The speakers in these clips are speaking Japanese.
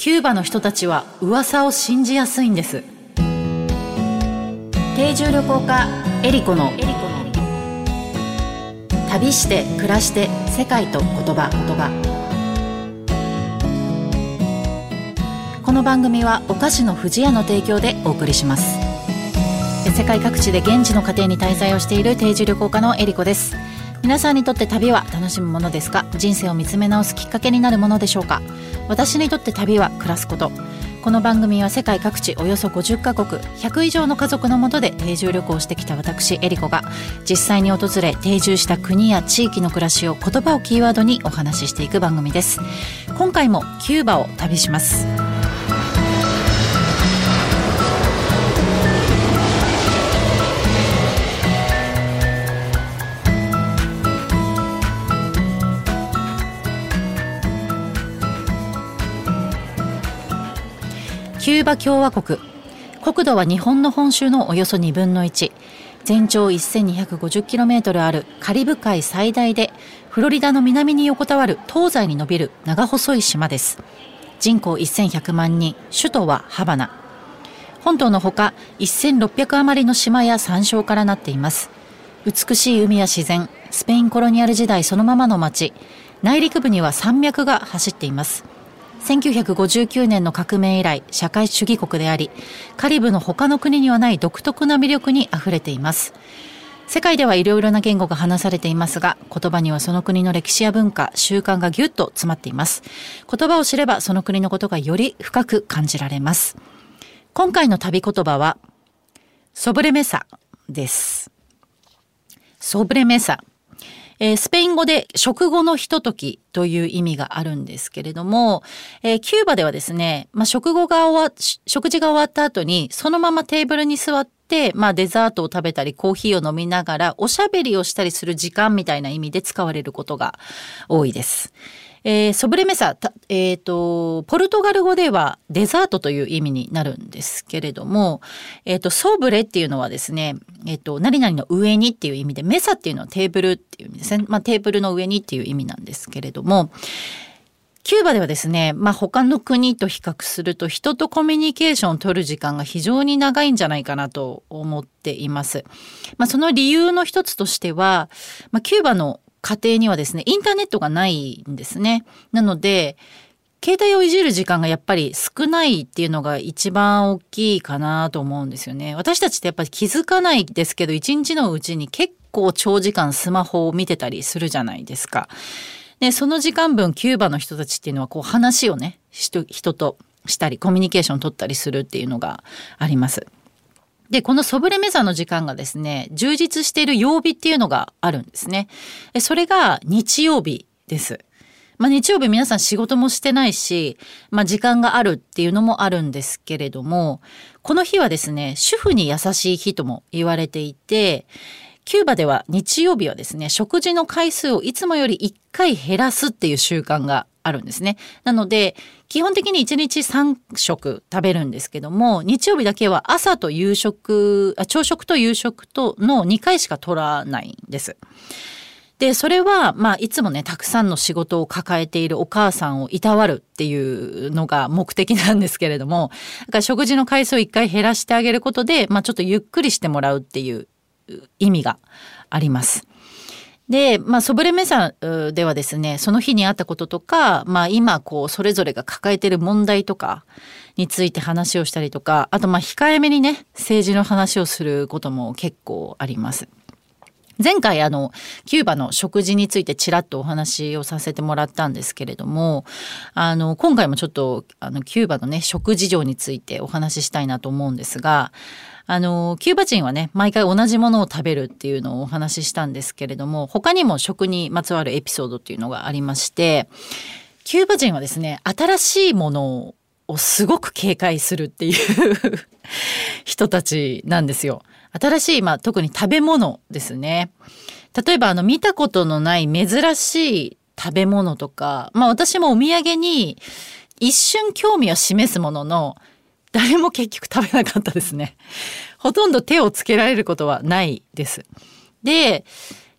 キューバの人たちは噂を信じやすいんです。定住旅行家エリコの。旅して暮らして世界と言葉。言葉この番組はお菓子の不二家の提供でお送りします。世界各地で現地の家庭に滞在をしている定住旅行家のエリコです。皆さんにとって旅は楽しむものですか？人生を見つめ直すきっかけになるものでしょうか？私にとって旅は暮らすこと。この番組は世界各地およそ50カ国100以上の家族のもとで定住旅行してきた私エリコが実際に訪れ定住した国や地域の暮らしを言葉をキーワードにお話ししていく番組です。今回もキューバを旅します。ューバ共和国。国土は日本の本州のおよそ2分の1全長 1250km あるカリブ海最大でフロリダの南に横たわる東西に伸びる長細い島です。人口1100万人。首都はハバナ。本島のほか1600余りの島や山椒からなっています。美しい海や自然スペインコロニアル時代そのままの町。内陸部には山脈が走っています。1959年の革命以来社会主義国でありカリブの他の国にはない独特な魅力にあふれています。世界ではいろいろな言語が話されていますが言葉にはその国の歴史や文化習慣がぎゅっと詰まっています。言葉を知ればその国のことがより深く感じられます。今回の旅言葉はソブレメサです。ソブレメサ。えー、スペイン語で食後のひとときという意味があるんですけれども、えー、キューバではですね、まあ、食後が終わ、食事が終わった後に、そのままテーブルに座って、まあ、デザートを食べたり、コーヒーを飲みながら、おしゃべりをしたりする時間みたいな意味で使われることが多いです。えー、ソブレメサ、えっ、ー、と、ポルトガル語ではデザートという意味になるんですけれども、えっ、ー、と、ソブレっていうのはですね、えっ、と、何々の上にっていう意味で、メサっていうのはテーブルっていう意味ですね。まあ、テーブルの上にっていう意味なんですけれども、キューバではですね、まあ、他の国と比較すると人とコミュニケーションを取る時間が非常に長いんじゃないかなと思っています。まあ、その理由の一つとしては、まあ、キューバの家庭にはですね、インターネットがないんですね。なので、携帯をいじる時間がやっぱり少ないっていうのが一番大きいかなと思うんですよね。私たちってやっぱり気づかないですけど、一日のうちに結構長時間スマホを見てたりするじゃないですか。で、その時間分キューバの人たちっていうのはこう話をね、人としたりコミュニケーションを取ったりするっていうのがあります。で、このソブレメザの時間がですね、充実している曜日っていうのがあるんですね。それが日曜日です。まあ日曜日皆さん仕事もしてないし、まあ時間があるっていうのもあるんですけれども、この日はですね、主婦に優しい日とも言われていて、キューバでは日曜日はですね、食事の回数をいつもより1回減らすっていう習慣があるんですね。なので、基本的に1日3食食べるんですけども、日曜日だけは朝と夕食、あ朝食と夕食との2回しか取らないんです。で、それは、まあ、いつもね、たくさんの仕事を抱えているお母さんをいたわるっていうのが目的なんですけれども、だから食事の回数を1回減らしてあげることで、まあ、ちょっとゆっくりしてもらうっていう意味があります。で、まあ、ソブレメサではですね、その日にあったこととか、まあ、今、こう、それぞれが抱えている問題とかについて話をしたりとか、あと、まあ、控えめにね、政治の話をすることも結構あります。前回あのキューバの食事についてちらっとお話をさせてもらったんですけれどもあの今回もちょっとあのキューバのね食事情についてお話ししたいなと思うんですがあの、キューバ人はね、毎回同じものを食べるっていうのをお話ししたんですけれども、他にも食にまつわるエピソードっていうのがありまして、キューバ人はですね、新しいものをすごく警戒するっていう人たちなんですよ。新しい、まあ、特に食べ物ですね。例えば、あの、見たことのない珍しい食べ物とか、まあ私もお土産に一瞬興味を示すものの、誰も結局食べなかったですね。ほとんど手をつけられることはないです。で、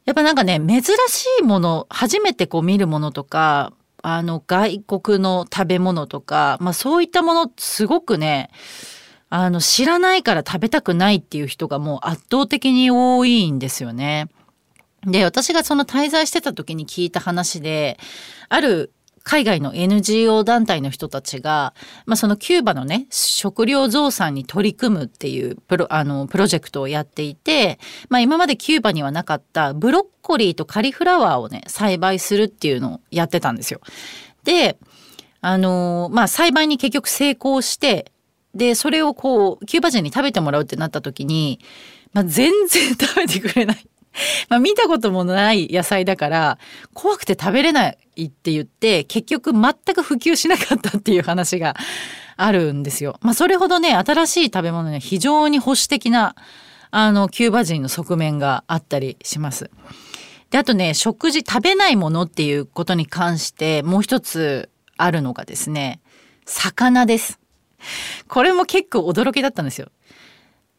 やっぱなんかね、珍しいもの、初めてこう見るものとか、あの外国の食べ物とか、まあ、そういったものすごくねあの知らないから食べたくないっていう人がもう圧倒的に多いんですよね。で私がその滞在してた時に聞いた話である海外の NGO 団体の人たちが、まあ、そのキューバのね食料増産に取り組むっていうプロあのプロジェクトをやっていて、まあ、今までキューバにはなかったブロッコリーとカリフラワーをね栽培するっていうのをやってたんですよ。であのまあ栽培に結局成功してでそれをこうキューバ人に食べてもらうってなった時に、まあ、全然食べてくれない。まあ見たこともない野菜だから怖くて食べれないって言って結局全く普及しなかったっていう話があるんですよ。まあそれほどね新しい食べ物には非常に保守的なあのキューバ人の側面があったりします。であとね食事食べないものっていうことに関してもう一つあるのがですね魚です。これも結構驚きだったんですよ。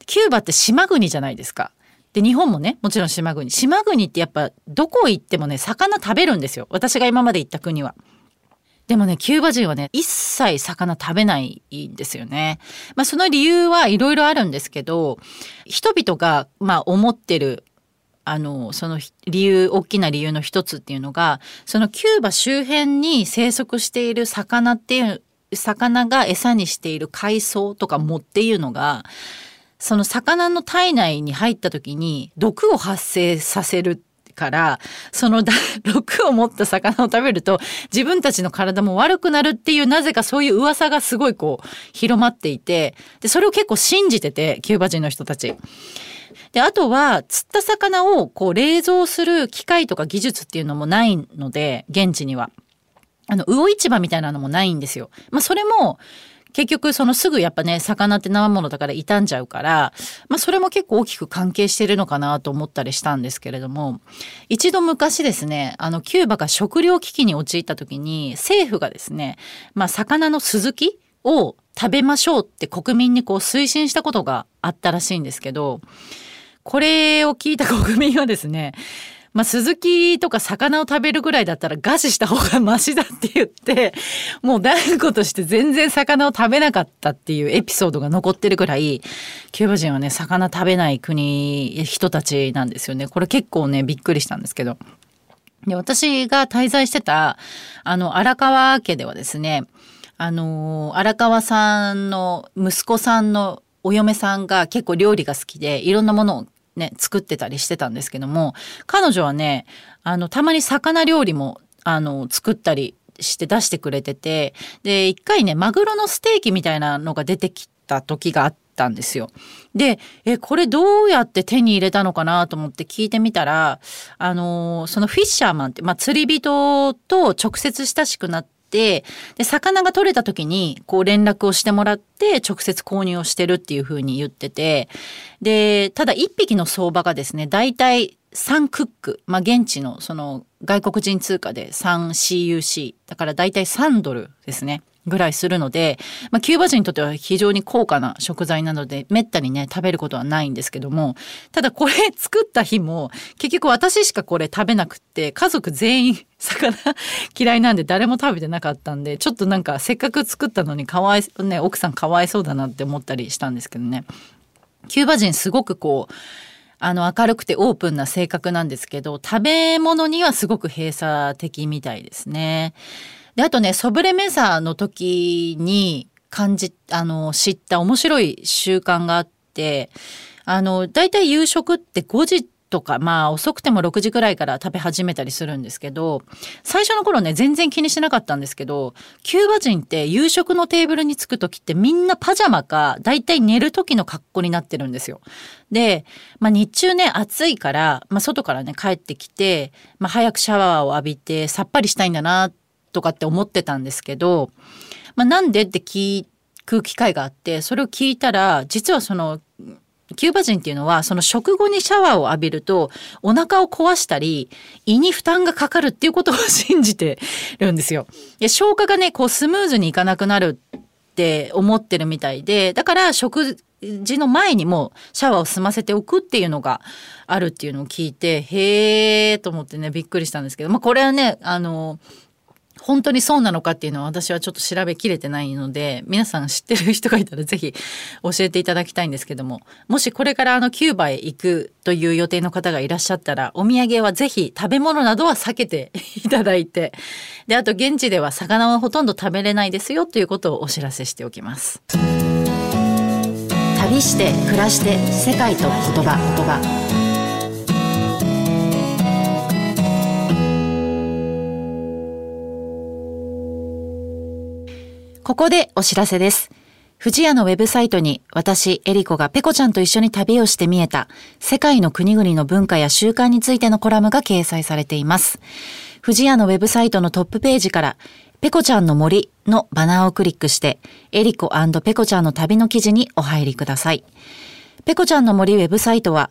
キューバって島国じゃないですか。で日本もねもちろん島国島国ってやっぱどこ行ってもね魚食べるんですよ私が今まで行った国は。でもねキューバ人はね一切魚食べないんですよね。まあその理由はいろいろあるんですけど人々がまあ思ってるあのその理由大きな理由の一つっていうのがそのキューバ周辺に生息している魚っていう魚が餌にしている海藻とか藻っていうのがその魚の体内に入った時に毒を発生させるからその 毒を持った魚を食べると自分たちの体も悪くなるっていうなぜかそういう噂がすごいこう広まっていてでそれを結構信じててキューバ人の人たち。であとは釣った魚をこう冷蔵する機械とか技術っていうのもないので現地には。あの魚市場みたいなのもないんですよ。まあ、それも結局そのすぐやっぱね魚って生ものだから傷んじゃうから、まあ、それも結構大きく関係してるのかなと思ったりしたんですけれども一度昔ですねあのキューバが食糧危機に陥った時に政府がですね、まあ、魚のスズキを食べましょうって国民にこう推進したことがあったらしいんですけどこれを聞いた国民はですねまあ、鈴木とか魚を食べるぐらいだったら餓死した方がマシだって言って、もう断固として全然魚を食べなかったっていうエピソードが残ってるぐらい、キューバ人はね、魚食べない国、人たちなんですよね。これ結構ね、びっくりしたんですけど。で、私が滞在してた、あの、荒川家ではですね、あの、荒川さんの息子さんのお嫁さんが結構料理が好きで、いろんなものをね、作ってたりしてたんですけども、彼女はね、あの、たまに魚料理も、あの、作ったりして出してくれてて、で、一回ね、マグロのステーキみたいなのが出てきた時があったんですよ。で、え、これどうやって手に入れたのかなと思って聞いてみたら、あの、そのフィッシャーマンって、まあ、釣り人と直接親しくなって、で魚が取れた時にこう連絡をしてもらって直接購入をしてるっていうふうに言っててでただ1匹の相場がですね大体3クック、まあ、現地のその外国人通貨で 3CUC だから大体3ドルですね。ぐらいするので、まあ、キューバ人にとっては非常に高価な食材なのでめったにね食べることはないんですけどもただこれ作った日も結局私しかこれ食べなくって家族全員魚 嫌いなんで誰も食べてなかったんでちょっとなんかせっかく作ったのにかわいね奥さんかわいそうだなって思ったりしたんですけどねキューバ人すごくこうあの明るくてオープンな性格なんですけど食べ物にはすごく閉鎖的みたいですね。であとねソブレメザの時に感じあの知った面白い習慣があってあのだいたい夕食って5時とかまあ遅くても6時くらいから食べ始めたりするんですけど最初の頃ね全然気にしなかったんですけどキューバ人って夕食のテーブルに着く時ってみんなパジャマかだいたい寝る時の格好になってるんですよ。で、まあ、日中ね暑いから、まあ、外からね帰ってきて、まあ、早くシャワーを浴びてさっぱりしたいんだなってとかって思ってたんですけど、まあ、なんでって聞く機会があってそれを聞いたら実はそのキューバ人っていうのはその食後にシャワーを浴びるとお腹を壊したり胃に負担がかかるっていうことを信じてるんですよ。で消化がねこうスムーズにいかなくなるって思ってるみたいでだから食事の前にもシャワーを済ませておくっていうのがあるっていうのを聞いてへえと思ってねびっくりしたんですけど、まあ、これはねあの本当にそうなのかっていうのは私はちょっと調べきれてないので皆さん知ってる人がいたらぜひ教えていただきたいんですけどももしこれからあのキューバへ行くという予定の方がいらっしゃったらお土産はぜひ食べ物などは避けていただいてであと現地では魚はほとんど食べれないですよということをお知らせしておきます。旅して暮らして世界と言葉言葉ここでお知らせです。富士屋のウェブサイトに私、エリコがペコちゃんと一緒に旅をして見えた世界の国々の文化や習慣についてのコラムが掲載されています。富士屋のウェブサイトのトップページからペコちゃんの森のバナーをクリックしてエリコペコちゃんの旅の記事にお入りください。ペコちゃんの森ウェブサイトは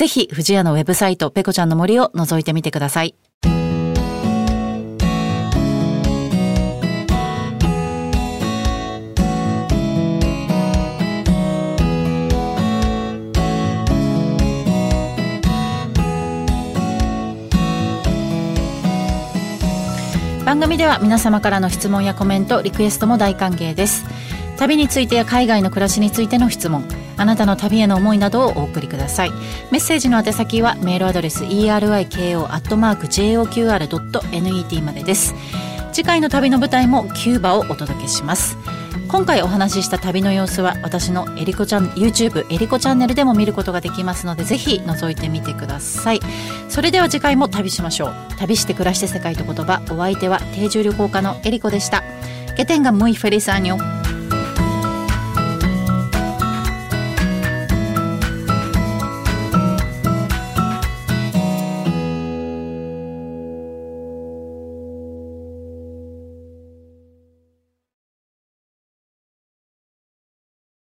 ぜひ、藤屋のウェブサイト、ペコちゃんの森を覗いてみてください。番組では皆様からの質問やコメントリクエストも大歓迎です旅についてや海外の暮らしについての質問。あなたの旅への思いなどをお送りください。メッセージの宛先はメールアドレス eriko.joqr.net までです。次回の旅の舞台もキューバをお届けします。今回お話しした旅の様子は私のエリコちゃん YouTube エリコチャンネルでも見ることができますのでぜひ覗いてみてください。それでは次回も旅しましょう。旅して暮らして世界と言葉。お相手は定住旅行家のエリコでした。Que tengan muy feliz año.